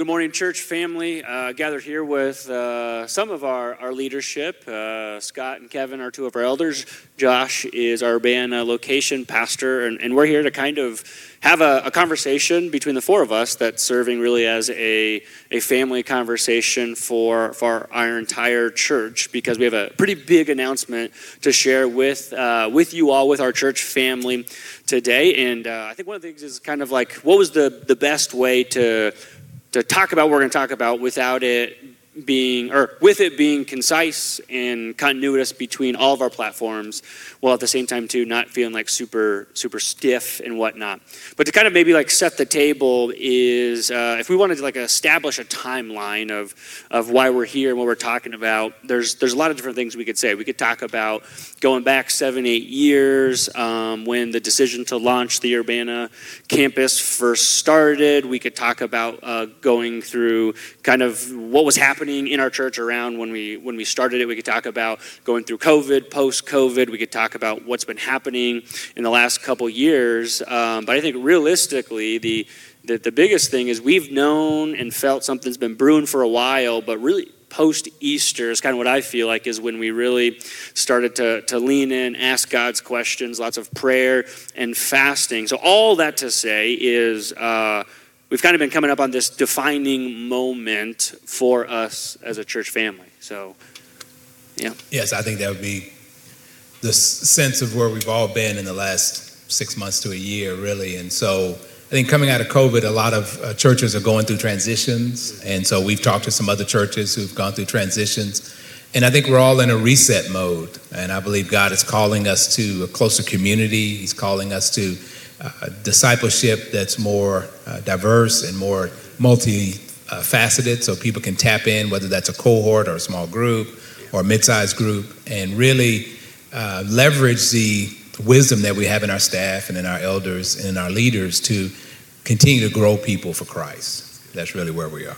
good morning, church family. Uh, gathered here with uh, some of our, our leadership. Uh, Scott and Kevin are two of our elders. Josh is our Urbana location pastor, and, and we're here to kind of have a, a, conversation between the four of us that's serving really as a, a family conversation for, for our entire church because we have a pretty big announcement to share with, uh, with you all, with our church family today. And uh, I think one of the things is kind of like what was the, the best way to to talk about what we're going to talk about without it being, or with it being concise and continuous between all of our platforms, while at the same time too not feeling like super super stiff and whatnot. But to kind of maybe like set the table is uh, if we wanted to like establish a timeline of of why we're here and what we're talking about. There's there's a lot of different things we could say. We could talk about going back seven eight years um, when the decision to launch the Urbana campus first started. We could talk about uh, going through kind of what was happening happening in our church around when we when we started it. We could talk about going through COVID, post COVID. We could talk about what's been happening in the last couple years. Um, but I think realistically, the, the the biggest thing is we've known and felt something's been brewing for a while, but really post Easter is kind of what I feel like is when we really started to, to lean in, ask God's questions, lots of prayer and fasting. So, all that to say is uh, we've kind of been coming up on this defining moment for us as a church family. So, yeah. Yes, I think that would be the sense of where we've all been in the last six months to a year, really. And so, I think coming out of COVID, a lot of uh, churches are going through transitions. And so, we've talked to some other churches who've gone through transitions. And I think we're all in a reset mode. And I believe God is calling us to a closer community. He's calling us to discipleship that's more uh, diverse and more multifaceted so people can tap in, whether that's a cohort or a small group or a mid sized group, and really uh, leverage the wisdom that we have in our staff and in our elders and in our leaders to continue to grow people for Christ. That's really where we are.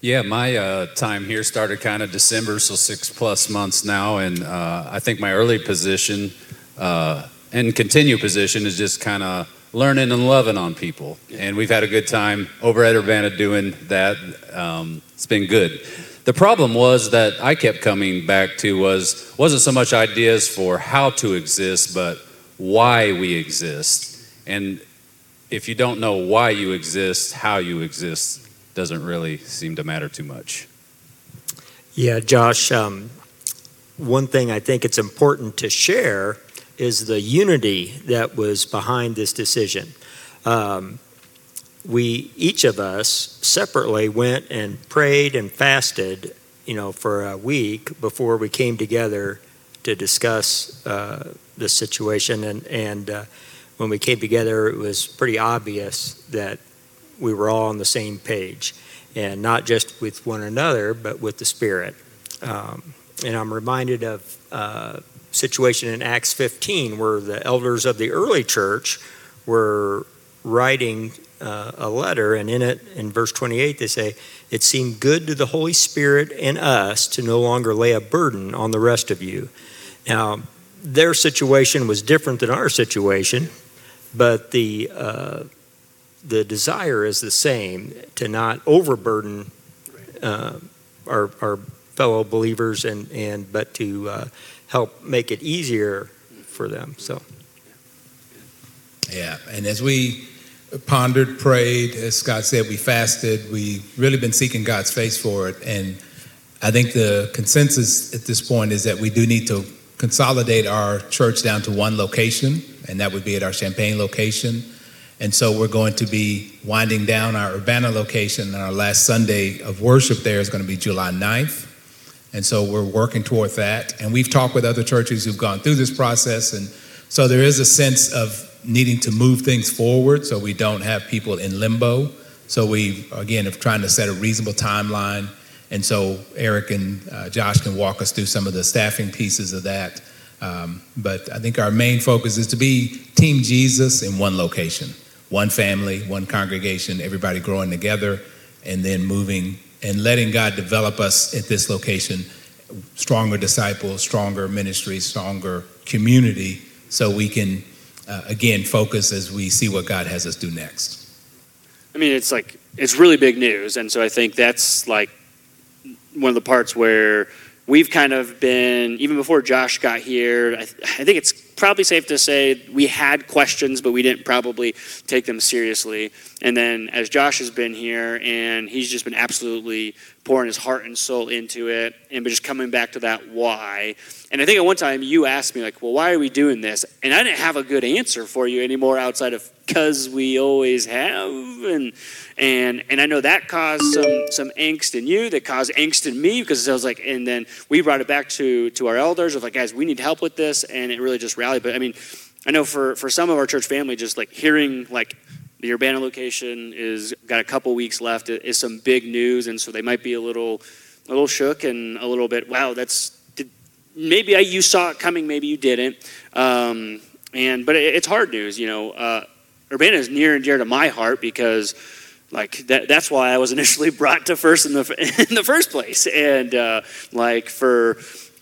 Yeah, my uh, time here started kind of December, so six plus months now, and uh, I think my early position uh, and continue position is just kind of learning and loving on people. And we've had a good time over at Urbana doing that. Um, it's been good. The problem was that I kept coming back to was wasn't so much ideas for how to exist, but why we exist. And if you don't know why you exist, how you exist doesn't really seem to matter too much. Yeah, Josh. Um, one thing I think it's important to share is the unity that was behind this decision. Um, we each of us separately went and prayed and fasted, you know, for a week before we came together to discuss uh, the situation. And and uh, when we came together, it was pretty obvious that we were all on the same page, and not just with one another, but with the Spirit. Um, and I'm reminded of. Uh, situation in Acts 15 where the elders of the early church were writing uh, a letter, and in it, in verse 28, they say, It seemed good to the Holy Spirit and us to no longer lay a burden on the rest of you. Now, their situation was different than our situation, but the, uh, the desire is the same to not overburden uh, our, our fellow believers, and, and but to uh, help make it easier for them. So, yeah, and as we pondered, prayed, as Scott said, we fasted. We really been seeking God's face for it, and I think the consensus at this point is that we do need to consolidate our church down to one location, and that would be at our Champaign location. And so we're going to be winding down our Urbana location, and our last Sunday of worship there is going to be July 9th. And so we're working toward that. And we've talked with other churches who've gone through this process. And so there is a sense of needing to move things forward so we don't have people in limbo. So we, again, are trying to set a reasonable timeline. And so Eric and uh, Josh can walk us through some of the staffing pieces of that. Um, but I think our main focus is to be Team Jesus in one location, one family, one congregation, everybody growing together, and then moving and letting God develop us at this location stronger disciples, stronger ministry, stronger community, so we can, uh, again, focus as we see what God has us do next. I mean, it's like it's really big news, and so I think that's like one of the parts where we've kind of been even before Josh got here. I, I think it's probably safe to say we had questions, but we didn't probably take them seriously. And then as Josh has been here, and he's just been absolutely pouring his heart and soul into it, and but just coming back to that why. And I think at one time you asked me like, "Well, why are we doing this?" And I didn't have a good answer for you anymore outside of because we always have, and and and I know that caused some some angst in you, that caused angst in me because I was like, and then we brought it back to to our elders of like, guys, we need help with this, and it really just rallied. But I mean, I know for for some of our church family, just like hearing like the Urbana location is got a couple weeks left is some big news, and so they might be a little a little shook and a little bit, wow, that's did, maybe I, you saw it coming, maybe you didn't. Um, and but it, it's hard news, you know. Uh, Urbana is near and dear to my heart because like that, that's why I was initially brought to first in the in the first place, and uh, like for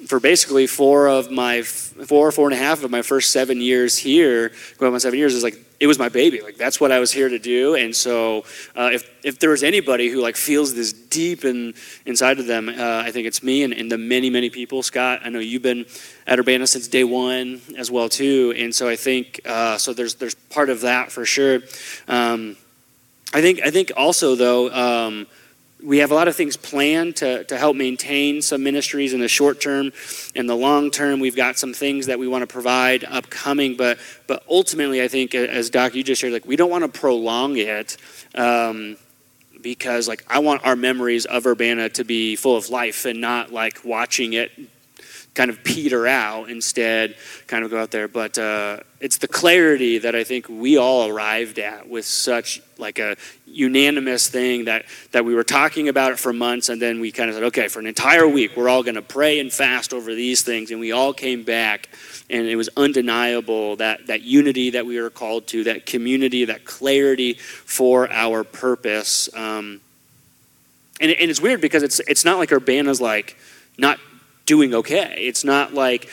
for basically four of my four four and a half of my first seven years here, going on seven years is like it was my baby. Like that's what I was here to do. And so uh, if if there was anybody who like feels this deep in inside of them, uh, I think it's me and, and the many many people. Scott, I know you've been at Urbana since day one as well too. And so I think uh, so. There's there's part of that for sure. Um, I think I think also though. Um, we have a lot of things planned to, to help maintain some ministries in the short term. And the long term we've got some things that we want to provide upcoming but but ultimately i think as doc you just shared like we don't want to prolong it um, because like i want our memories of urbana to be full of life and not like watching it kind of peter out instead kind of go out there. But uh, it's the clarity that i think we all arrived at with such like a unanimous thing that that we were talking about it for months and then we kind of said okay for an entire week we're all going to pray and fast over these things and we all came back and it was undeniable that that unity that we were called to that community that clarity for our purpose um, and, and it's weird because it's it's not like urbana's like not doing okay. It's not like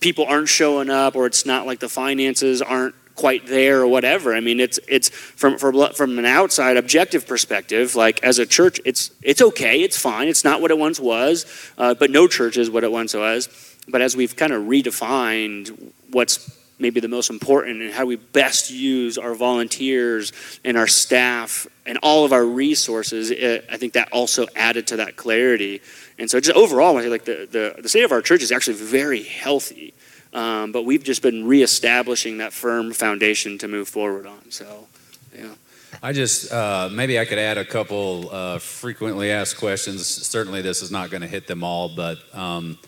people aren't showing up or it's not like the finances aren't quite there or whatever. I mean, it's it's from from from an outside objective perspective. Like as a church, it's it's okay, it's fine. It's not what it once was, uh, but no church is what it once was. But as we've kind of redefined what's maybe the most important and how we best use our volunteers and our staff and all of our resources, it, I think that also added to that clarity. And so, just overall, I think like the, the, the state of our church is actually very healthy. Um, but we've just been reestablishing that firm foundation to move forward on. So, yeah. I just uh, maybe I could add a couple uh, frequently asked questions. Certainly, this is not going to hit them all, but um,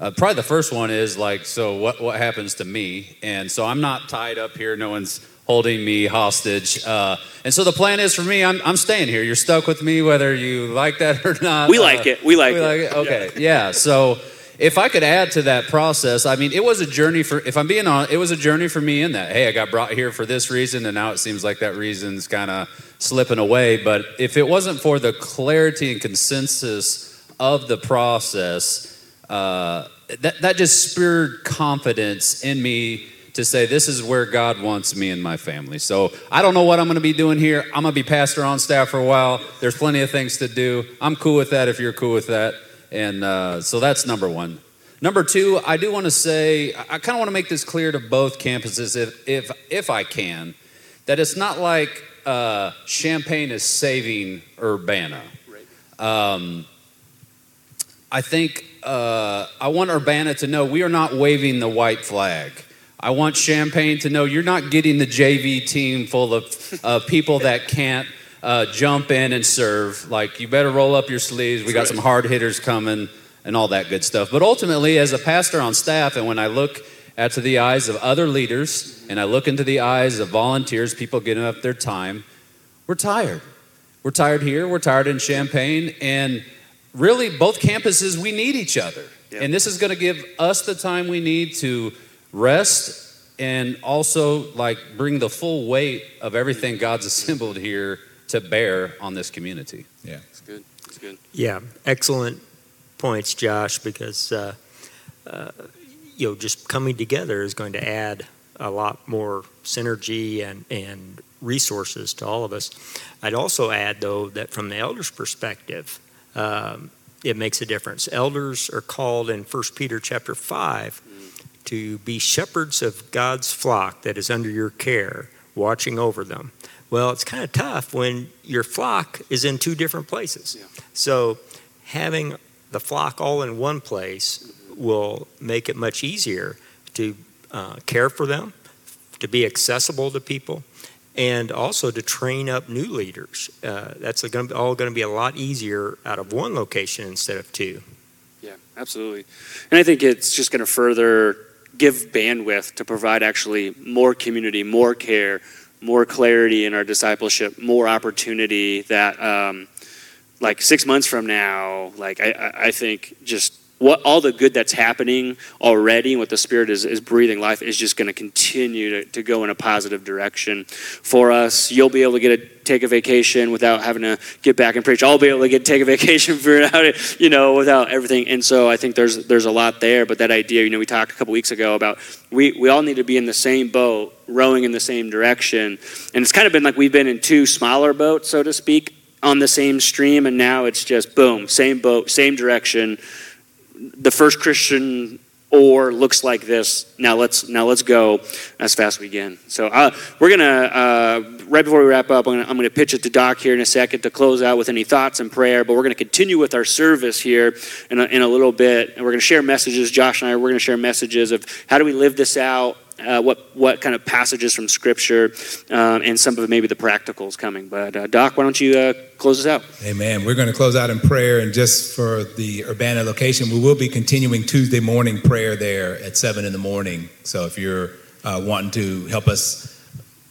uh, probably the first one is like, so what what happens to me? And so I'm not tied up here. No one's holding me hostage. Uh, and so the plan is for me, I'm, I'm staying here. You're stuck with me, whether you like that or not. We like uh, it. We like we it. Like it. Okay. Yeah. yeah. So if I could add to that process, I mean, it was a journey for, if I'm being honest, it was a journey for me in that, hey, I got brought here for this reason, and now it seems like that reason's kind of slipping away. But if it wasn't for the clarity and consensus of the process, uh, that, that just spurred confidence in me to say, this is where God wants me and my family. So I don't know what I'm going to be doing here. I'm going to be pastor on staff for a while. There's plenty of things to do. I'm cool with that if you're cool with that. And uh, so that's number one. Number two, I do want to say, I kind of want to make this clear to both campuses, if, if, if I can, that it's not like uh, Champaign is saving Urbana. Um, I think uh, I want Urbana to know we are not waving the white flag. I want Champaign to know you're not getting the JV team full of uh, people that can't uh, jump in and serve. Like, you better roll up your sleeves. We got some hard hitters coming and all that good stuff. But ultimately, as a pastor on staff, and when I look at to the eyes of other leaders and I look into the eyes of volunteers, people giving up their time, we're tired. We're tired here, we're tired in Champaign, and really, both campuses, we need each other. Yep. And this is going to give us the time we need to rest and also like bring the full weight of everything God's assembled here to bear on this community. Yeah, it's good. It's good. Yeah, excellent points, Josh. Because uh, uh, you know, just coming together is going to add a lot more synergy and, and resources to all of us. I'd also add, though, that from the elders' perspective, um, it makes a difference. Elders are called in 1 Peter chapter 5 to be shepherds of God's flock that is under your care, watching over them. Well, it's kind of tough when your flock is in two different places. Yeah. So having the flock all in one place will make it much easier to uh, care for them, to be accessible to people, and also to train up new leaders. Uh, that's gonna, all going to be a lot easier out of one location instead of two. Yeah, absolutely. And I think it's just going to further give bandwidth to provide actually more community, more care, more clarity in our discipleship, more opportunity that, um, like six months from now, like I- I, I think just what all the good that's happening already and what the spirit is, is breathing life is just going to continue to, go in a positive direction for us. You'll be able to get a take a vacation without having to get back and preach. I'll be able to get take a vacation without you know without everything. And so i think there's there's a lot there but that idea you know we talked a couple weeks ago about we we all need to be in the same boat rowing in the same direction. And it's kind of been like we've been in two smaller boats so to speak on the same stream and now it's just boom same boat same direction the first Christian or looks like this. Now let's now let's go as fast as we can. So uh, we're gonna uh, right before we wrap up, I'm gonna, I'm gonna pitch it to Doc here in a second to close out with any thoughts and prayer. But we're gonna continue with our service here in a, in a little bit, and we're gonna share messages. Josh and I we're gonna share messages of how do we live this out. Uh, what what kind of passages from Scripture, um, and some of maybe the practicals coming. But uh, Doc, why don't you uh, close us out? Amen. We're going to close out in prayer, and just for the Urbana location, we will be continuing Tuesday morning prayer there at seven in the morning. So if you're uh, wanting to help us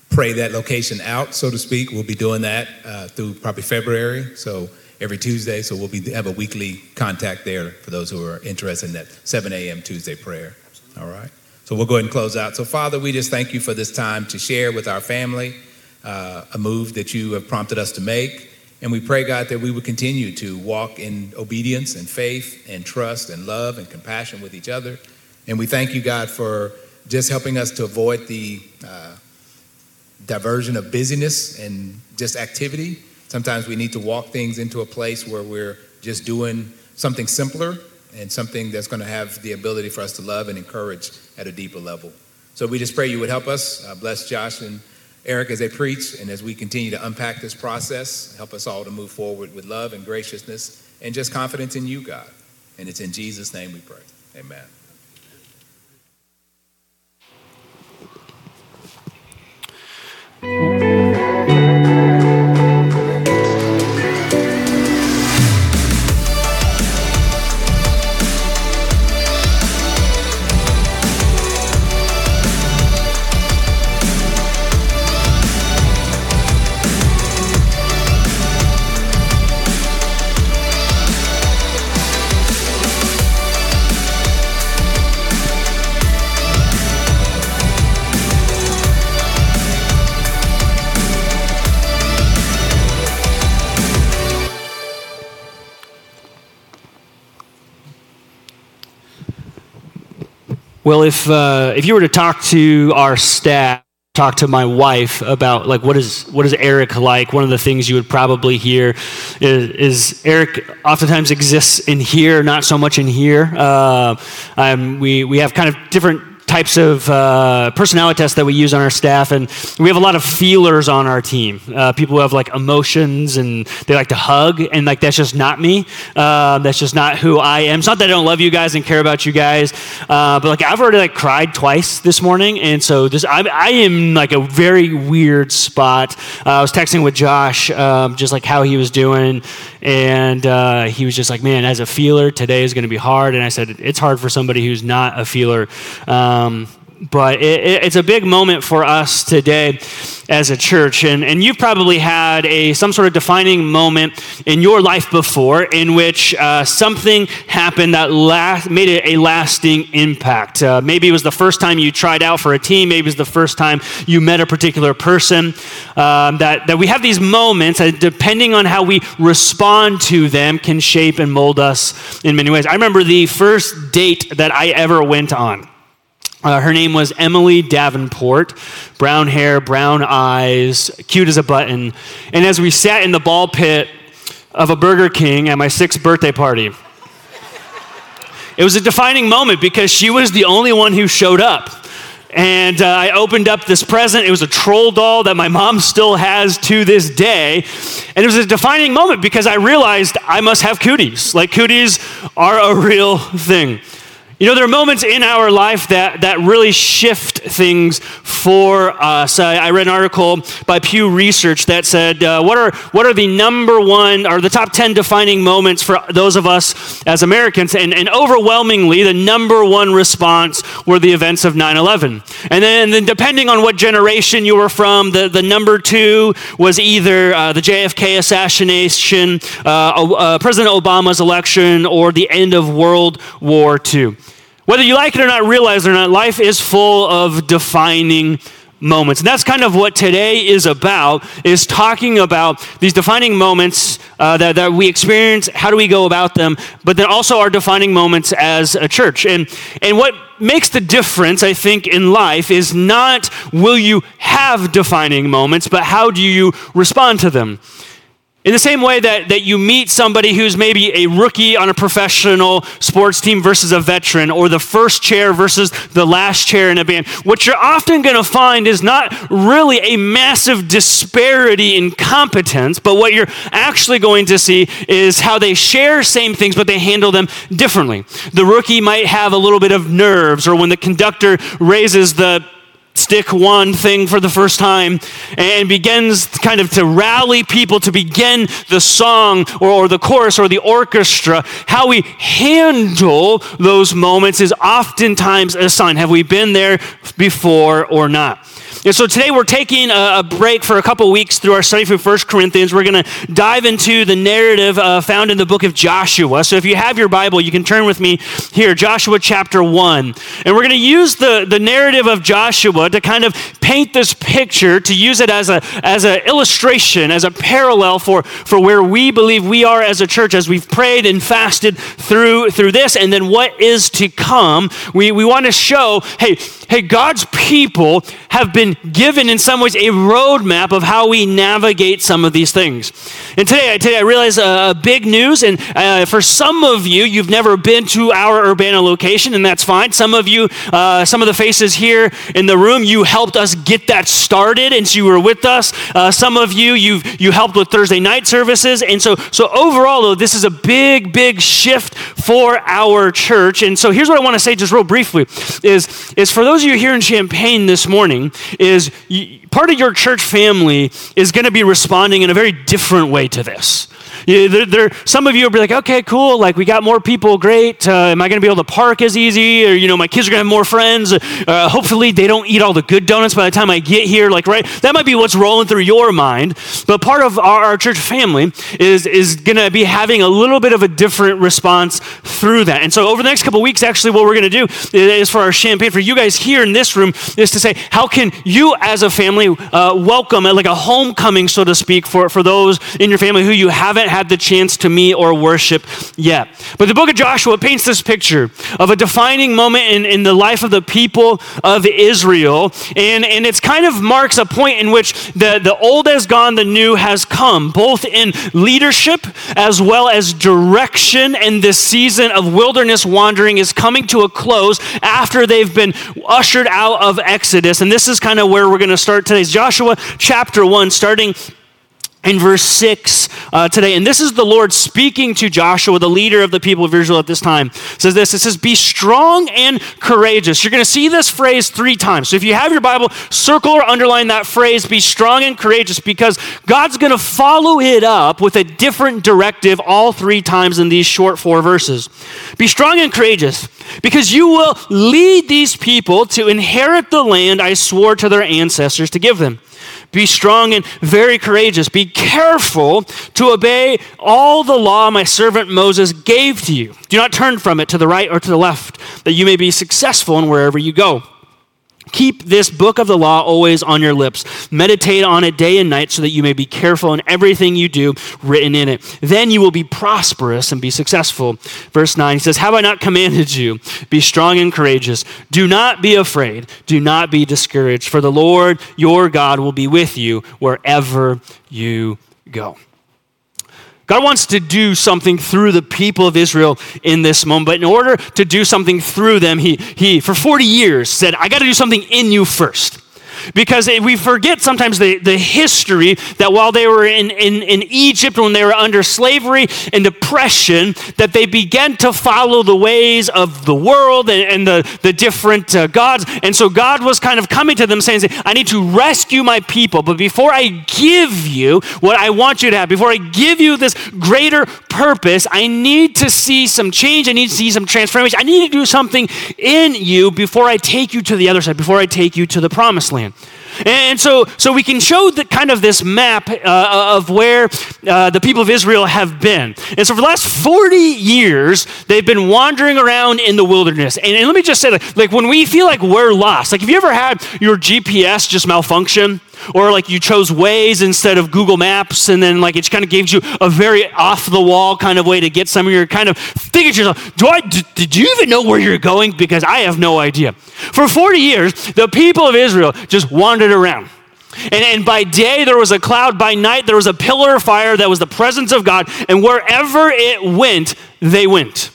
pray that location out, so to speak, we'll be doing that uh, through probably February. So every Tuesday, so we'll be have a weekly contact there for those who are interested in that 7 a.m. Tuesday prayer. All right. So we'll go ahead and close out. So Father, we just thank you for this time to share with our family uh, a move that you have prompted us to make. And we pray, God, that we would continue to walk in obedience and faith and trust and love and compassion with each other. And we thank you, God, for just helping us to avoid the uh, diversion of busyness and just activity. Sometimes we need to walk things into a place where we're just doing something simpler and something that's going to have the ability for us to love and encourage at a deeper level. So we just pray you would help us. Uh, bless Josh and Eric as they preach, and as we continue to unpack this process, help us all to move forward with love and graciousness and just confidence in you, God. And it's in Jesus' name we pray. Amen. Well, if uh, if you were to talk to our staff, talk to my wife about like what is what is Eric like, one of the things you would probably hear is, is Eric oftentimes exists in here, not so much in here. Uh, we we have kind of different types of uh, personality tests that we use on our staff, and we have a lot of feelers on our team. Uh, people who have like emotions and they like to hug, and like that's just not me. Uh, that's just not who I am. It's not that I don't love you guys and care about you guys, uh, but like I've already like cried twice this morning, and so this I, I am like a very weird spot. Uh, I was texting with Josh, um, just like how he was doing, and uh, he was just like, "Man, as a feeler, today is going to be hard." And I said, "It's hard for somebody who's not a feeler." Um, but it, it, it's a big moment for us today as a church. And, and you've probably had a, some sort of defining moment in your life before in which uh, something happened that last, made it a lasting impact. Uh, maybe it was the first time you tried out for a team, maybe it was the first time you met a particular person. Um, that, that we have these moments that, depending on how we respond to them, can shape and mold us in many ways. I remember the first date that I ever went on. Uh, her name was Emily Davenport. Brown hair, brown eyes, cute as a button. And as we sat in the ball pit of a Burger King at my sixth birthday party, it was a defining moment because she was the only one who showed up. And uh, I opened up this present. It was a troll doll that my mom still has to this day. And it was a defining moment because I realized I must have cooties. Like, cooties are a real thing. You know, there are moments in our life that, that really shift things for us. I, I read an article by Pew Research that said, uh, what, are, what are the number one, or the top 10 defining moments for those of us as Americans? And, and overwhelmingly, the number one response were the events of 9 11. And then, and then, depending on what generation you were from, the, the number two was either uh, the JFK assassination, uh, uh, President Obama's election, or the end of World War II. Whether you like it or not, realize it or not, life is full of defining moments. And that's kind of what today is about, is talking about these defining moments uh, that, that we experience, how do we go about them, but then also our defining moments as a church. And, and what makes the difference, I think, in life is not will you have defining moments, but how do you respond to them. In the same way that, that you meet somebody who's maybe a rookie on a professional sports team versus a veteran, or the first chair versus the last chair in a band, what you're often going to find is not really a massive disparity in competence, but what you're actually going to see is how they share same things, but they handle them differently. The rookie might have a little bit of nerves, or when the conductor raises the stick one thing for the first time and begins kind of to rally people to begin the song or, or, the chorus or the orchestra, how we handle those moments is oftentimes a sign. Have we been there before or not? And so today we're taking a, break for a couple weeks through our study through 1 Corinthians. We're going to dive into the narrative uh, found in the book of Joshua. So if you have your Bible, you can turn with me here, Joshua chapter 1. And we're going to use the, the narrative of Joshua to kind of paint this picture, to use it as a as an illustration, as a parallel for, for where we believe we are as a church, as we've prayed and fasted through, through this, and then what is to come. We, we want to show, hey, hey, God's people have been given, in some ways, a roadmap of how we navigate some of these things. And today, today I realize a, a big news, and uh, for some of you, you've never been to our Urbana location, and that's fine. Some of you, uh, some of the faces here in the room, you helped us get that started, and so you were with us. Uh, some of you, you you helped with Thursday night services, and so so overall, though, this is a big, big shift for our church. And so here's what I want to say, just real briefly, is is for those of you here in Champaign this morning is part of your church family is going to be responding in a very different way to this. You, there, there, some of you will be like, okay, cool. Like, we got more people. Great. Uh, am I going to be able to park as easy? Or, you know, my kids are going to have more friends. Uh, hopefully, they don't eat all the good donuts by the time I get here. Like, right? That might be what's rolling through your mind. But part of our, our church family is, is going to be having a little bit of a different response through that. And so, over the next couple weeks, actually, what we're going to do is for our Champaign, for you guys here in this room, is to say, how can you as a family uh, welcome, like a homecoming, so to speak, for, for those in your family who you haven't had the chance to meet or worship yet. But the book of Joshua paints this picture of a defining moment in, in the life of the people of Israel. And, and it's kind of marks a point in which the, the old has gone, the new has come, both in leadership as well as direction. And this season of wilderness wandering is coming to a close after they've been ushered out of Exodus. And this is kind of where we're going to start today. Joshua chapter 1, starting in verse 6 uh, today. And this is the Lord speaking to Joshua, the leader of the people of Israel at this time. It says this It says, Be strong and courageous. You're going to see this phrase three times. So if you have your Bible, circle or underline that phrase, be strong and courageous, because God's going to follow it up with a different directive all three times in these short four verses. Be strong and courageous, because you will lead these people to inherit the land I swore to their ancestors to give them. Be strong and very courageous. Be careful to obey all the law my servant Moses gave to you. Do not turn from it to the right or to the left, that you may be successful in wherever you go. Keep this book of the law always on your lips. Meditate on it day and night so that you may be careful in everything you do written in it. Then you will be prosperous and be successful. Verse 9 he says, Have I not commanded you? Be strong and courageous. Do not be afraid. Do not be discouraged, for the Lord your God will be with you wherever you go. God wants to do something through the people of Israel in this moment. But in order to do something through them, he, he for 40 years, said, I got to do something in you first. Because we forget sometimes the, the history that while they were in, in, in Egypt, when they were under slavery and oppression, that they began to follow the ways of the world and, and the, the different uh, gods. And so God was kind of coming to them saying, I need to rescue my people, but before I give you what I want you to have, before I give you this greater purpose, I need to see some change. I need to see some transformation. I need to do something in you before I take you to the other side, before I take you to the promised land. And so, so we can show the kind of this map uh, of where uh, the people of Israel have been. And so for the last 40 years, they've been wandering around in the wilderness. And, and let me just say, like, like when we feel like we're lost, like have you ever had your GPS just malfunction? Or like you chose Waze instead of Google Maps, and then like it kind of gives you a very off the wall kind of way to get somewhere. You're kind of thinking to yourself, do I, did you even know where you're going? Because I have no idea. For 40 years, the people of Israel just wandered around. And, and, by day there was a cloud, by night there was a pillar of fire that was the presence of God, and wherever it went, they went.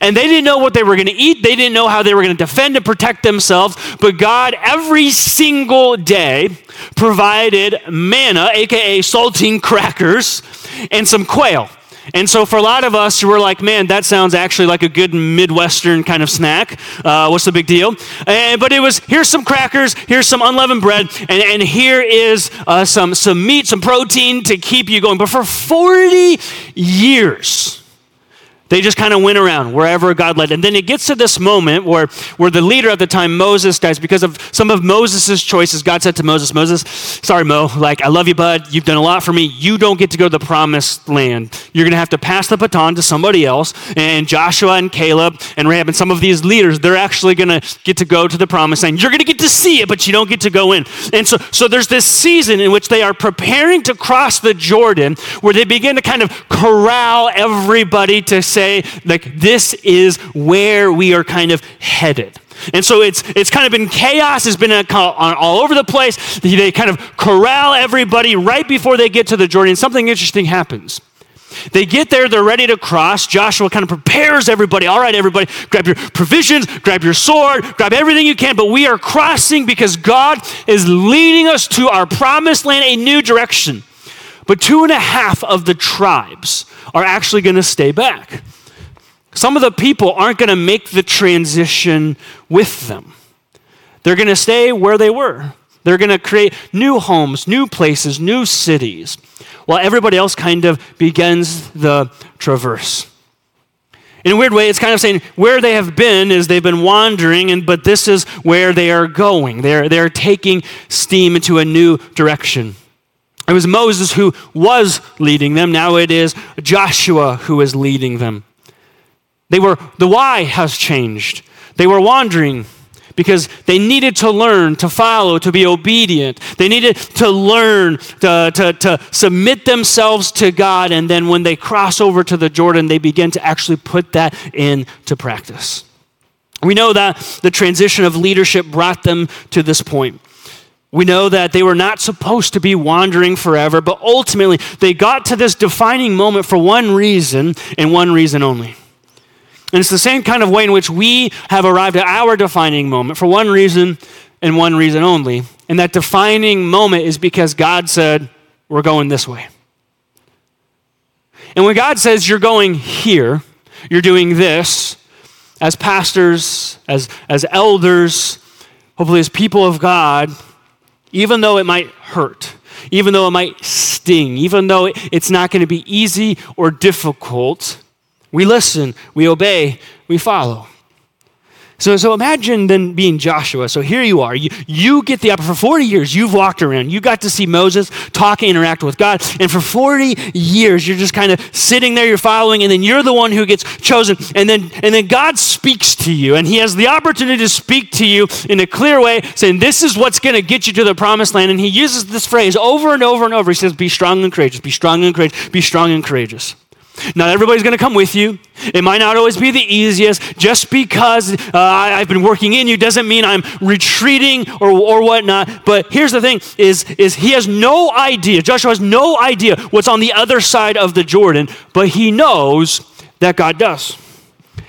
And they didn't know what they were going to eat. They didn't know how they were going to defend and protect themselves. But God, every single day, provided manna, aka saltine crackers, and some quail. And so, for a lot of us, we're like, man, that sounds actually like a good Midwestern kind of snack. Uh, what's the big deal? And, but it was here's some crackers, here's some unleavened bread, and, and here is uh, some, some meat, some protein to keep you going. But for 40 years, they just kind of went around wherever God led. And then it gets to this moment where, where the leader at the time, Moses, dies because of some of Moses' choices. God said to Moses, Moses, sorry, Mo, like, I love you, bud. You've done a lot for me. You don't get to go to the promised land. You're going to have to pass the baton to somebody else. And Joshua and Caleb and Rahab and some of these leaders, they're actually going to get to go to the promised land. You're going to get to see it, but you don't get to go in. And so, so there's this season in which they are preparing to cross the Jordan where they begin to kind of corral everybody to say, say, like, this is where we are kind of headed. And so it's, it's kind of been chaos, it's been a, all over the place. They kind of corral everybody right before they get to the Jordan. Something interesting happens. They get there, they're ready to cross. Joshua kind of prepares everybody. All right, everybody, grab your provisions, grab your sword, grab everything you can. But we are crossing because God is leading us to our promised land, a new direction. But two and a half of the tribes are actually going to stay back. Some of the people aren't going to make the transition with them. They're going to stay where they were. They're going to create new homes, new places, new cities, while everybody else kind of begins the traverse. In a weird way, it's kind of saying where they have been is they've been wandering, and, but this is where they are going. They're, they're taking steam into a new direction. It was Moses who was leading them. Now it is Joshua who is leading them. They were, the why has changed. They were wandering because they needed to learn to follow, to be obedient. They needed to learn to, to, to submit themselves to God. And then when they cross over to the Jordan, they begin to actually put that into practice. We know that the transition of leadership brought them to this point. We know that they were not supposed to be wandering forever, but ultimately they got to this defining moment for one reason and one reason only. And it's the same kind of way in which we have arrived at our defining moment for one reason and one reason only. And that defining moment is because God said, We're going this way. And when God says, You're going here, you're doing this, as pastors, as, as elders, hopefully as people of God, even though it might hurt, even though it might sting, even though it's not going to be easy or difficult, we listen, we obey, we follow. So, so imagine then being Joshua. So here you are. You, you get the opportunity. For 40 years, you've walked around. You got to see Moses talk and interact with God. And for 40 years, you're just kind of sitting there, you're following, and then you're the one who gets chosen. And then, and then God speaks to you. And he has the opportunity to speak to you in a clear way, saying, This is what's going to get you to the promised land. And he uses this phrase over and over and over. He says, Be strong and courageous. Be strong and courageous. Be strong and courageous. Not everybody's going to come with you. It might not always be the easiest. Just because uh, I've been working in you doesn't mean I'm retreating or, or whatnot. But here's the thing is, is he has no idea, Joshua has no idea what's on the other side of the Jordan, but he knows that God does.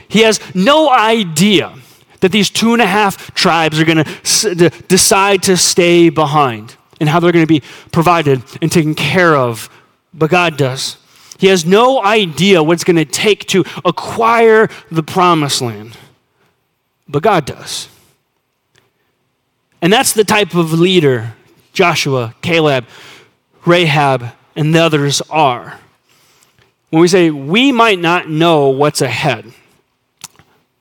He has no idea that these two and a half tribes are going to decide to stay behind and how they're going to be provided and taken care of. But God does. He has no idea what it's going to take to acquire the promised land, but God does. And that's the type of leader Joshua, Caleb, Rahab, and the others are. When we say we might not know what's ahead,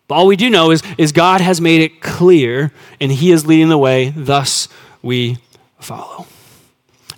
but all we do know is, is God has made it clear and He is leading the way, thus we follow.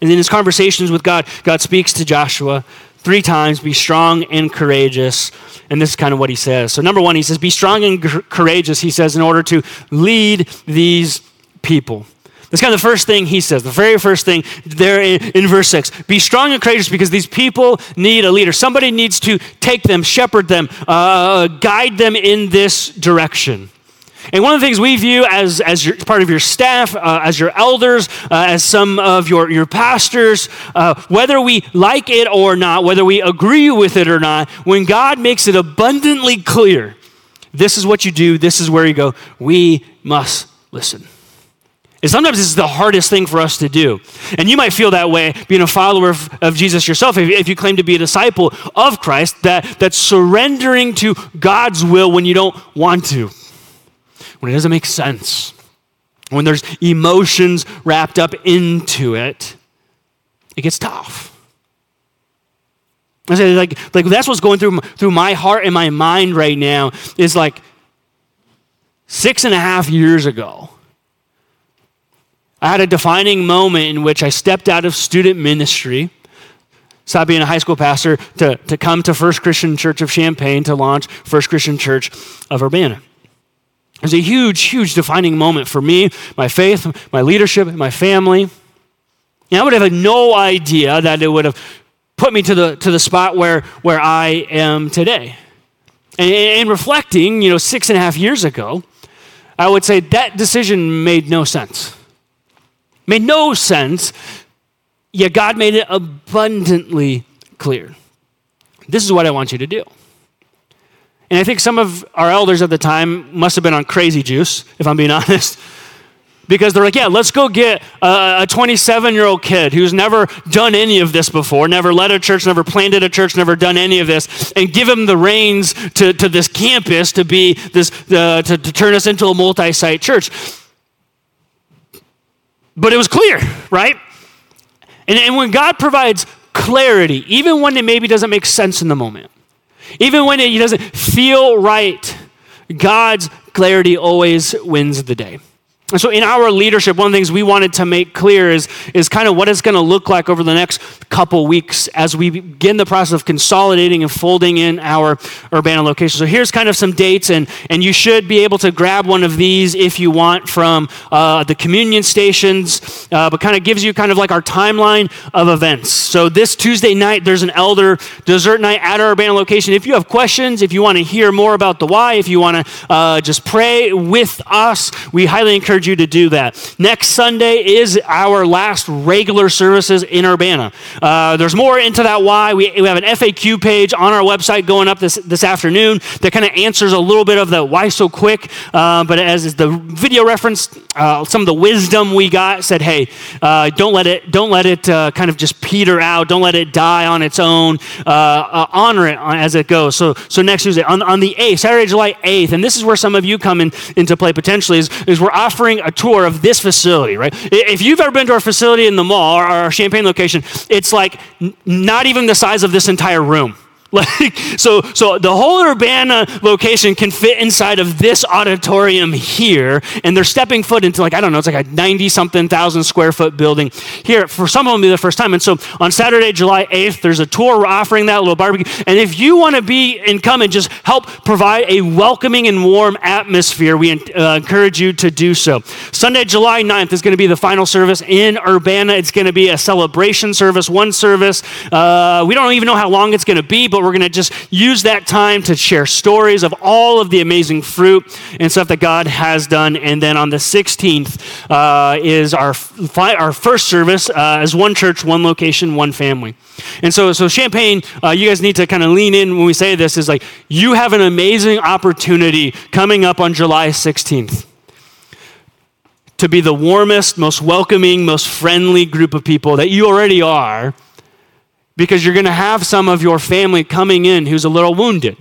And in his conversations with God, God speaks to Joshua three times be strong and courageous. And this is kind of what he says. So, number one, he says, be strong and courageous, he says, in order to lead these people. That's kind of the first thing he says, the very first thing there in, in, verse 6. Be strong and courageous because these people need a leader. Somebody needs to take them, shepherd them, uh, guide them in this direction. And one of the things we view as, as your, part of your staff, uh, as your elders, uh, as some of your, your pastors, uh, whether we like it or not, whether we agree with it or not, when God makes it abundantly clear, this is what you do, this is where you go, we must listen. And sometimes this is the hardest thing for us to do. And you might feel that way being a follower of, of Jesus yourself, if, if, you claim to be a disciple of Christ, that, that surrendering to God's will when you don't want to when it doesn't make sense, when there's emotions wrapped up into it, it gets tough. I say, like, like that's what's going through, through my heart and my mind right now is like six and a half years ago. I had a defining moment in which I stepped out of student ministry, stopped being a high school pastor, to, to come to First Christian Church of Champaign to launch First Christian Church of Urbana. It was a huge, huge defining moment for me, my faith, my leadership, my family. And I would have had no idea that it would have put me to the, to the spot where, where I am today. And, reflecting, you know, six and a half years ago, I would say that decision made no sense. Made no sense, yet God made it abundantly clear. This is what I want you to do. And I think some of our elders at the time must have been on crazy juice, if I'm being honest. Because they're like, yeah, let's go get a 27 year old kid who's never done any of this before, never led a church, never planted a church, never done any of this, and give him the reins to, to this campus to be this, uh, to, to turn us into a multi site church. But it was clear, right? And, and when God provides clarity, even when it maybe doesn't make sense in the moment, even when it doesn't feel right, God's clarity always wins the day. And so, in our leadership, one of the things we wanted to make clear is, is kind of what it's going to look like over the next couple weeks as we begin the process of consolidating and folding in our Urbana location. So, here's kind of some dates, and, and you should be able to grab one of these if you want from uh, the communion stations, uh, but kind of gives you kind of like our timeline of events. So, this Tuesday night, there's an elder dessert night at our Urbana location. If you have questions, if you want to hear more about the why, if you want to uh, just pray with us, we highly encourage encourage you to do that. Next Sunday is our last regular services in Urbana. Uh, there's more into that why. We, we have an FAQ page on our website going up this, this afternoon that kind of answers a little bit of the why so quick. Uh, but as the video reference, uh, some of the wisdom we got said, hey, uh, don't let it, don't let it uh, kind of just peter out. Don't let it die on its own. Uh, honor it as it goes. So, so next Tuesday, on, on the 8th, Saturday, July 8th, and this is where some of you come in, into play potentially, is, is we're offering offering a tour of this facility, right? If you've ever been to our facility in the mall, or our Champaign location, it's like not even the size of this entire room. Like so, so the whole Urbana location can fit inside of this auditorium here, and they're stepping foot into like I don't know, it's like a ninety something thousand square foot building here. For some of them, be the first time. And so on Saturday, July eighth, there's a tour. We're offering that little barbecue, and if you want to be and come and just help provide a welcoming and warm atmosphere, we uh, encourage you to do so. Sunday, July 9th is going to be the final service in Urbana. It's going to be a celebration service, one service. Uh, we don't even know how long it's going to be, but we're going to just use that time to share stories of all of the amazing fruit and stuff that God has done. And then on the 16th uh, is our, our first service uh, as one church, one location, one family. And so, so Champaign, uh, you guys need to kind of lean in when we say this is like, you have an amazing opportunity coming up on July 16th to be the warmest, most welcoming, most friendly group of people that you already are because you're going to have some of your family coming in who's a little wounded.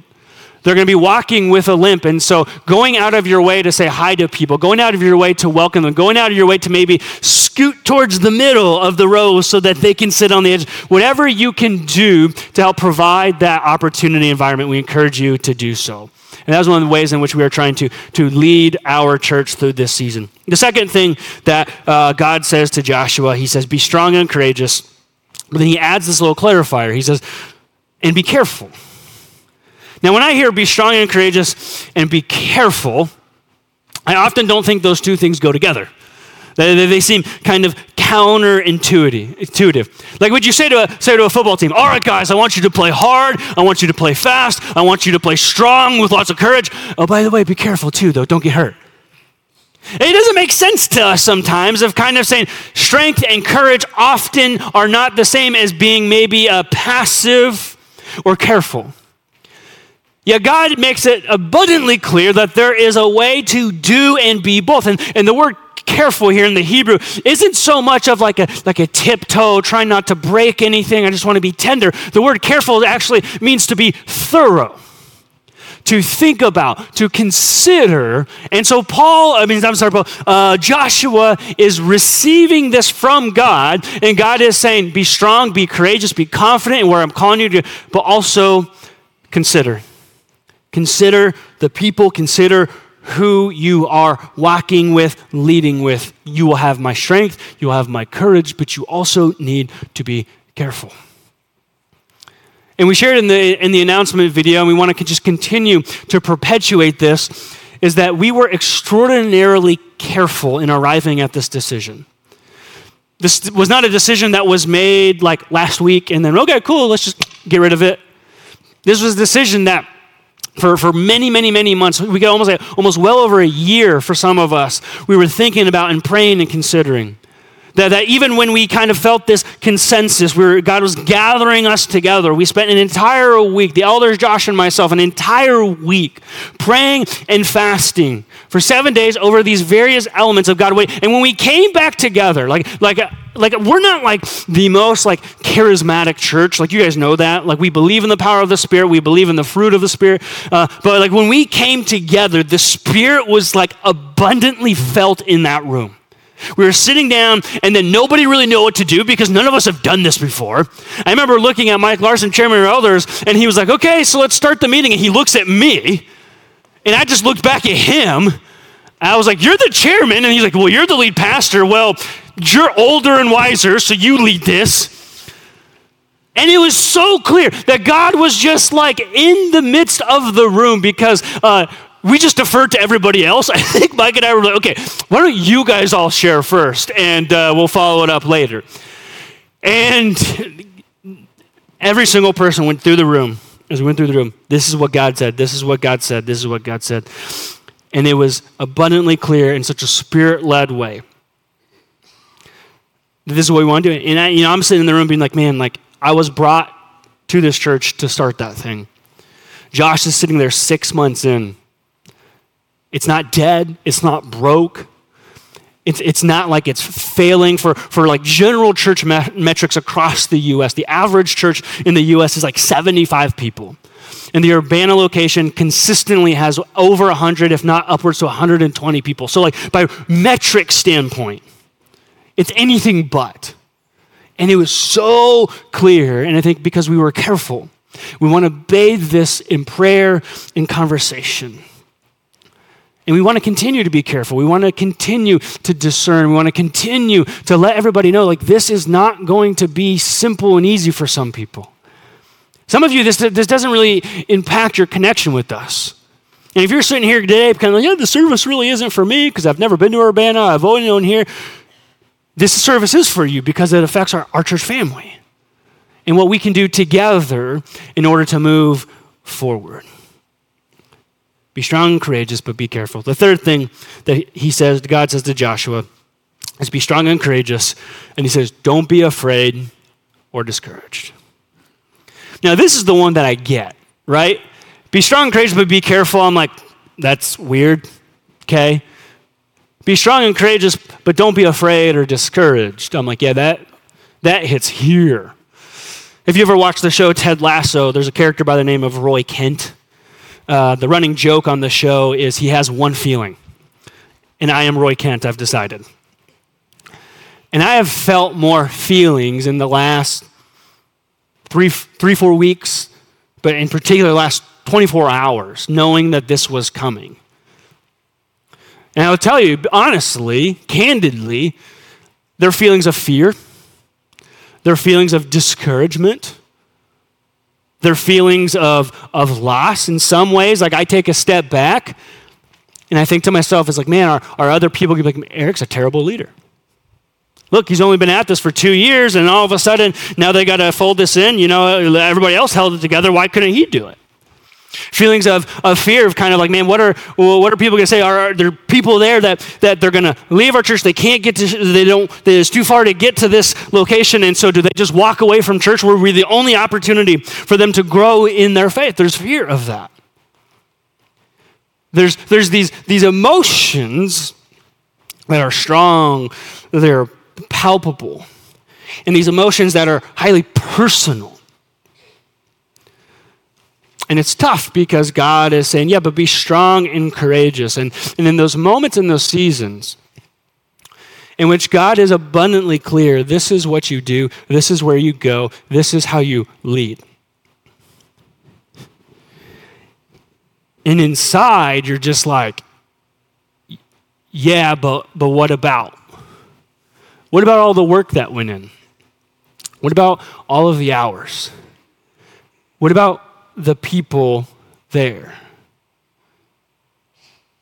They're going to be walking with a limp. And so, going out of your way to say hi to people, going out of your way to welcome them, going out of your way to maybe scoot towards the middle of the row so that they can sit on the edge, whatever you can do to help provide that opportunity environment, we encourage you to do so. And that's one of the ways in which we are trying to, to lead our church through this season. The second thing that uh, God says to Joshua, he says, Be strong and courageous. But then he adds this little clarifier. He says, And be careful. Now, when I hear be strong and courageous and be careful, I often don't think those two things go together. They, they seem kind of counterintuitive. Like, would you say to, a, say to a football team, All right, guys, I want you to play hard. I want you to play fast. I want you to play strong with lots of courage. Oh, by the way, be careful too, though. Don't get hurt. It doesn't make sense to us sometimes of kind of saying strength and courage often are not the same as being maybe a passive or careful. Yet God makes it abundantly clear that there is a way to do and be both. And, and the word careful here in the Hebrew isn't so much of like a, like a tiptoe, trying not to break anything. I just want to be tender. The word careful actually means to be thorough to think about, to consider. And so Paul, I mean, I'm sorry, Paul, uh, Joshua is receiving this from God, and God is saying, be strong, be courageous, be confident in where I'm calling you to, but also consider. Consider the people, consider who you are walking with, leading with. You will have my strength, you will have my courage, but you also need to be careful. And we shared in the, in the announcement video, and we want to just continue to perpetuate this, is that we were extraordinarily careful in arriving at this decision. This was not a decision that was made like last week and then, okay, cool, let's just get rid of it. This was a decision that for, for many, many, many months. We got almost like, almost well over a year for some of us. We were thinking about and praying and considering. That, that even when we kind of felt this consensus, where God was gathering us together, we spent an entire week, the elders, Josh and myself, an entire week praying and fasting for seven days over these various elements of God. And when we came back together, like, like, like we're not like the most like charismatic church. Like you guys know that. Like we believe in the power of the Spirit. We believe in the fruit of the Spirit. Uh, but like when we came together, the Spirit was like abundantly felt in that room. We were sitting down, and then nobody really knew what to do because none of us have done this before. I remember looking at Mike Larson, chairman of elders, and he was like, okay, so let's start the meeting. And he looks at me, and I just looked back at him. I was like, you're the chairman. And he's like, well, you're the lead pastor. Well, you're older and wiser, so you lead this. And it was so clear that God was just like in the midst of the room because uh, we just deferred to everybody else. I think Mike and I were like, okay, why don't you guys all share first and uh, we'll follow it up later. And every single person went through the room. As we went through the room, this is what God said, this is what God said, this is what God said. And it was abundantly clear in such a spirit led way. This is what we want to do. And I, you know, I'm sitting in the room being like, man, like I was brought to this church to start that thing. Josh is sitting there six months in it's not dead, it's not broke. It's, it's not like it's failing for, for like general church me- metrics across the US. The average church in the US is like 75 people. And the Urbana location consistently has over 100, if not upwards to 120 people. So, like, by metric standpoint, it's anything but. And it was so clear, and I think because we were careful, We want to bathe this in prayer and conversation. And we want to continue to be careful. We want to continue to discern. We want to continue to let everybody know like this is not going to be simple and easy for some people. Some of you, this, this doesn't really impact your connection with us. And if you're sitting here today, kind of like, yeah, the service really isn't for me because I've never been to Urbana, I've only known here. This service is for you because it affects our, our church family and what we can do together in order to move forward. Be strong and courageous, but be careful. The third thing that he says, God says to Joshua, is be strong and courageous. And he says, don't be afraid or discouraged. Now, this is the one that I get, right? Be strong and courageous, but be careful. I'm like, that's weird, okay? Be strong and courageous, but don't be afraid or discouraged. I'm like, yeah, that, that hits here. If you ever watched the show Ted Lasso, there's a character by the name of Roy Kent. Uh, the running joke on the show is he has one feeling, and I am Roy Kent, I've decided. And I have felt more feelings in the last three, three four weeks, but in particular, last 24 hours, knowing that this was coming. And I'll tell you, honestly, candidly, there are feelings of fear, there are feelings of discouragement, there are feelings of, of loss in some ways. Like I take a step back and I think to myself, it's like, man, are, are other people going to be like, Eric's a terrible leader? Look, he's only been at this for two years, and all of a sudden, now they got to fold this in. You know, everybody else held it together. Why couldn't he do it? Feelings of, of fear of kind of like, man, what are, well, what are people going to say? Are, are, there people there that, that they're going to leave our church? They can't get to, they don't, it's too far to get to this location. And so do they just walk away from church where we're the only opportunity for them to grow in their faith? There's fear of that. There's, there's these, these emotions that are strong, they're palpable, and these emotions that are highly personal. And it's tough because God is saying, yeah, but be strong and courageous. And, and in those moments, in those seasons, in which God is abundantly clear this is what you do, this is where you go, this is how you lead. And inside, you're just like, yeah, but, but what about? What about all the work that went in? What about all of the hours? What about the people there.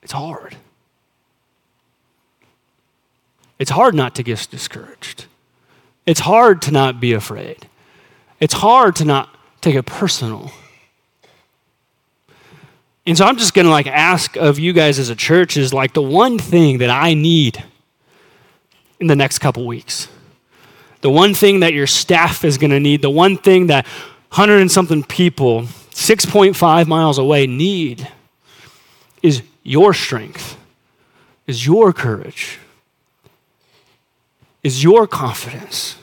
It's hard. It's hard not to get discouraged. It's hard to not be afraid. It's hard to not take it personal. And so I'm just going to like ask of you guys as a church is like the one thing that I need in the next couple weeks. The one thing that your staff is going to need, the one thing that 100 and something people 6.5 miles away need is your strength, is your courage, is your confidence,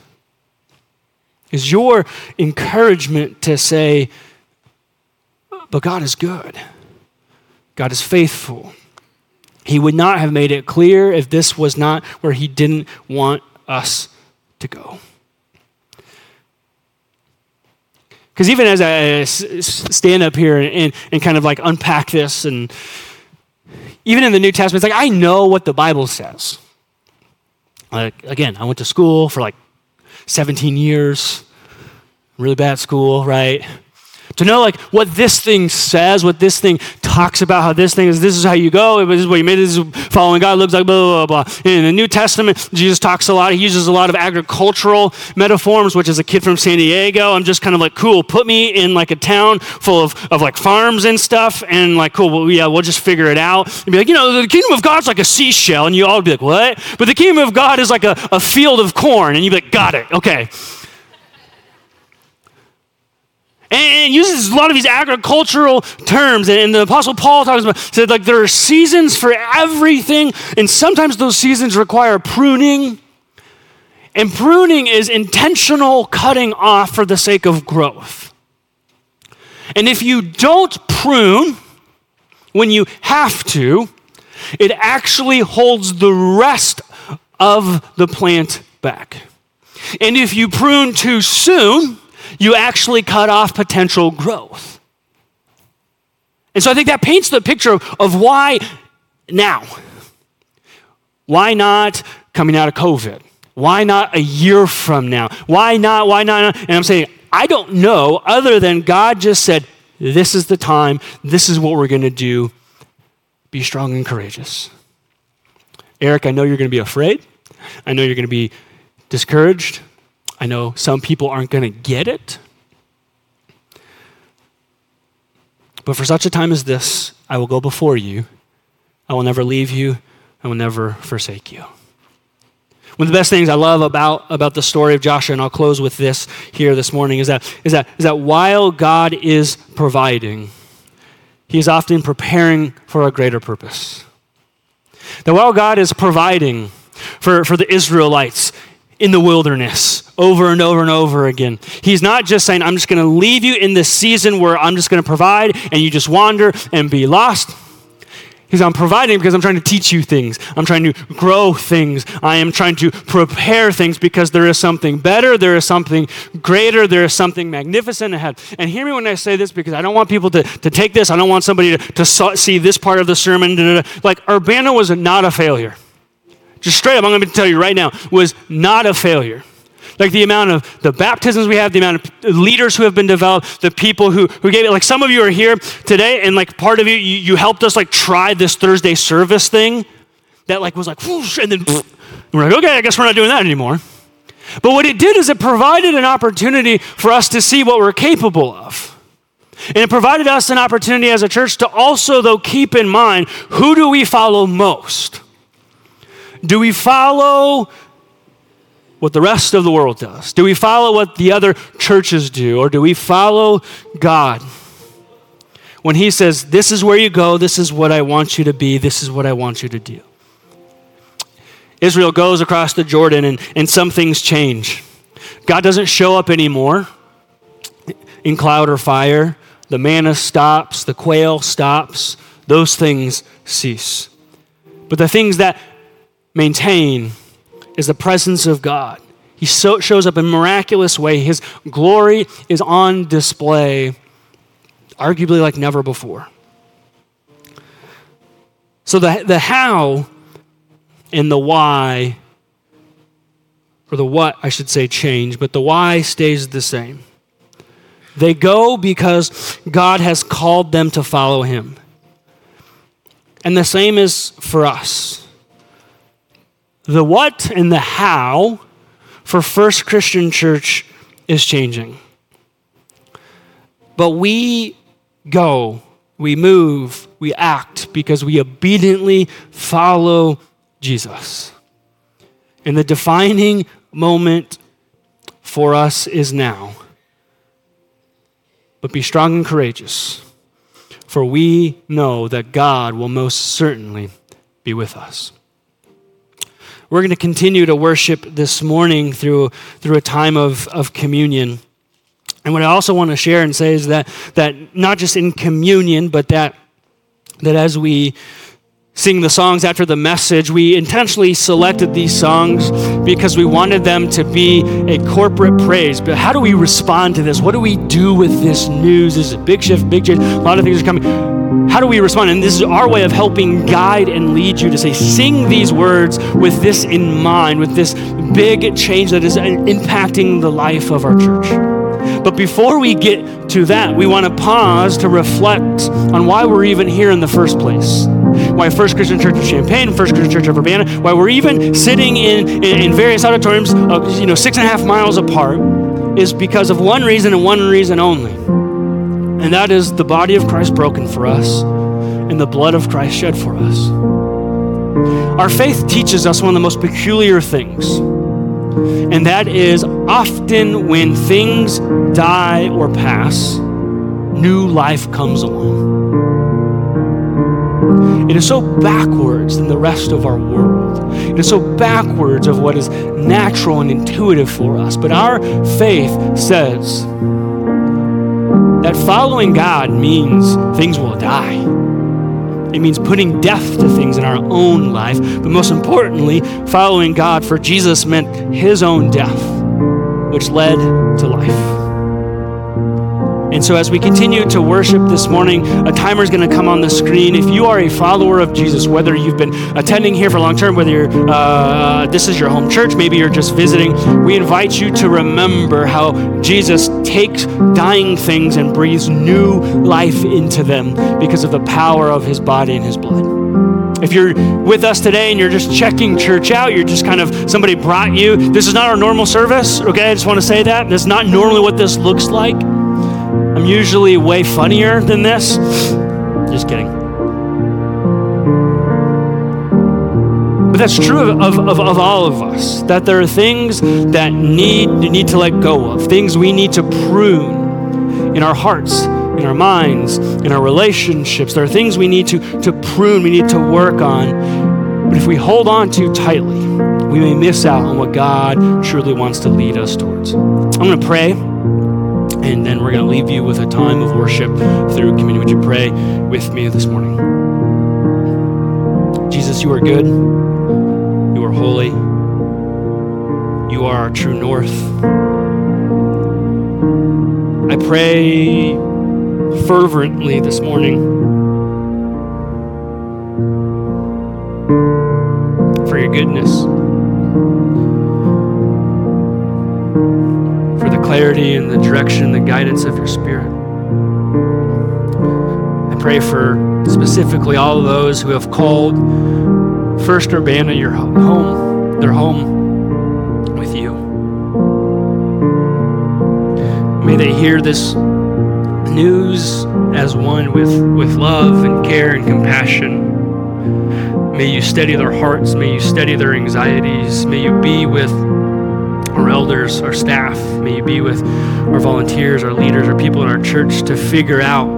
is your encouragement to say, but God is good. God is faithful. He would not have made it clear if this was not where He didn't want us to go. Because even as I uh, stand up here and, and kind of like unpack this, and even in the New Testament, it's like I know what the Bible says. Like, again, I went to school for like 17 years, really bad school, right? To know like what this thing says, what this thing talks about, how this thing is, this is how you go, this is what you made, this is following God, looks like blah, blah, blah. In the New Testament, Jesus talks a lot, he uses a lot of agricultural metaphors, which as a kid from San Diego, I'm just kind of like, cool, put me in like a town full of, of like farms and stuff, and like, cool, well, yeah, we'll just figure it out. And be like, you know, the kingdom of God's like a seashell, and you all be like, what? But the kingdom of God is like a, a field of corn, and you'd be like, got it, okay and, uses a lot of these agricultural terms. And, the Apostle Paul talks about said like there are seasons for everything, and sometimes those seasons require pruning. And pruning is intentional cutting off for the sake of growth. And if you don't prune when you have to, it actually holds the rest of the plant back. And if you prune too soon, you actually cut off potential growth. And so I think that paints the picture of, why now. Why not coming out of COVID? Why not a year from now? Why not? Why not? And I'm saying, I don't know, other than God just said, this is the time, this is what we're going to do. Be strong and courageous. Eric, I know you're going to be afraid. I know you're going to be discouraged. I know some people aren't going to get it. But for such a time as this, I will go before you. I will never leave you. I will never forsake you. One of the best things I love about, about the story of Joshua, and I'll close with this here this morning, is that, is, that, is that while God is providing, He is often preparing for a greater purpose. That while God is providing for, for the Israelites in the wilderness over and over and over again, He's not just saying, I'm just going to leave you in this season where I'm just going to provide and you just wander and be lost. He's I'm providing because I'm trying to teach you things. I'm trying to grow things. I am trying to prepare things because there is something better, there is something greater, there is something magnificent ahead. And hear me when I say this because I don't want people to, to take this. I don't want somebody to, to see this part of the sermon. Like, Urbana was not a failure. Just straight up, I'm going to tell you right now, was not a failure like the amount of the baptisms we have, the amount of leaders who have been developed, the people who, who gave it. Like some of you are here today, and like part of you, you, you helped us like try this Thursday service thing that like was like, whoosh, and then we're like, okay, I guess we're not doing that anymore. But what it did is it provided an opportunity for us to see what we're capable of. And it provided us an opportunity as a church to also, though, keep in mind who do we follow most? Do we follow what the rest of the world does? Do we follow what the other churches do, or do we follow God? When He says, This is where you go, this is what I want you to be, this is what I want you to do. Israel goes across the Jordan, and, and some things change. God doesn't show up anymore in cloud or fire. The manna stops, the quail stops, those things cease. But the things that maintain is the presence of God. He so, shows up in miraculous way. His glory is on display, arguably like never before. So the, the how and the why, or the what, I should say, change, but the why stays the same. They go because God has called them to follow Him. And the same is for us the what and the how for First Christian Church is changing. But we go, we move, we act because we obediently follow Jesus. And the defining moment for us is now. But be strong and courageous, for we know that God will most certainly be with us. We're going to continue to worship this morning through, through a time of, of communion. And what I also want to share and say is that, that not just in communion, but that, that as we sing the songs after the message, we intentionally selected these songs because we wanted them to be a corporate praise. But how do we respond to this? What do we do with this news? Is it big shift, big change? A lot of things are coming how do we respond? And this is our way of helping guide and lead you to say, sing these words with this in mind, with this big change that is impacting the life of our church. But before we get to that, we want to pause to reflect on why we're even here in the first place. Why First Christian Church of Champaign, First Christian Church of Urbana, why we're even sitting in, in, various auditoriums, uh, you know, six and a half miles apart, is because of one reason and one reason only and that is the body of Christ broken for us and the blood of Christ shed for us. Our faith teaches us one of the most peculiar things, and that is often when things die or pass, new life comes along. It is so backwards than the rest of our world. It is so backwards of what is natural and intuitive for us. But our faith says, that following God means things will die. It means putting death to things in our own life. But most importantly, following God for Jesus meant his own death, which led to life. And so, as we continue to worship this morning, a timer is going to come on the screen. If you are a follower of Jesus, whether you've been attending here for long term, whether you're, uh, this is your home church, maybe you're just visiting, we invite you to remember how Jesus takes dying things and breathes new life into them because of the power of his body and his blood. If you're with us today and you're just checking church out, you're just kind of somebody brought you. This is not our normal service, okay? I just want to say that. That's not normally what this looks like. I'm usually way funnier than this. Just kidding. But that's true of, of, of, all of us, that there are things that need, need to let go of, things we need to prune in our hearts in our minds, in our relationships. There are things we need to, to prune, we need to work on. But if we hold on too tightly, we may miss out on what God truly wants to lead us towards. I'm going to pray, and then we're going to leave you with a time of worship through communion. Would you pray with me this morning? Jesus, you are good, you are holy, you are our true north. I pray fervently this morning for your goodness, clarity and the direction the guidance of your Spirit. I pray for specifically all those who have called First Urbana your home, their home with you. May they hear this news as one with, with love and care and compassion. May you steady their hearts. May you steady their anxieties. May you be with our elders, our staff. May you be with our volunteers, our leaders, our people in our church to figure out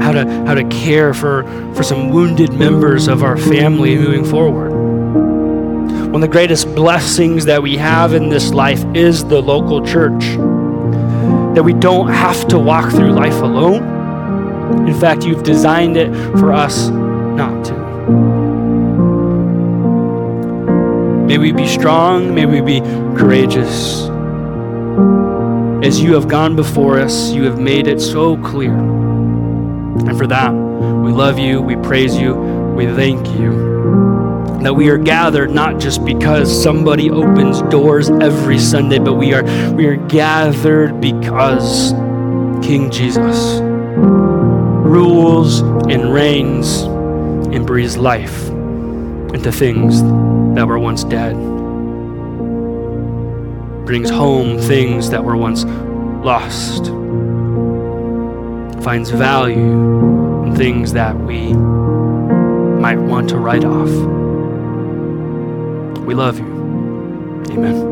how to, how to care for, for some wounded members of our family moving forward. One of the greatest blessings that we have in this life is the local church that we don't have to walk through life alone. In fact, you've designed it for us not to. May we be strong, may we be courageous. As you have gone before us, you have made it so clear. And for that, we love you, we praise you, we thank you that we are gathered not just because somebody opens doors every Sunday, but we are we are gathered because King Jesus rules and reigns and breathes life into things that were once dead. Brings home things that were once lost. Finds value in things that we might want to write off. We love you. Amen.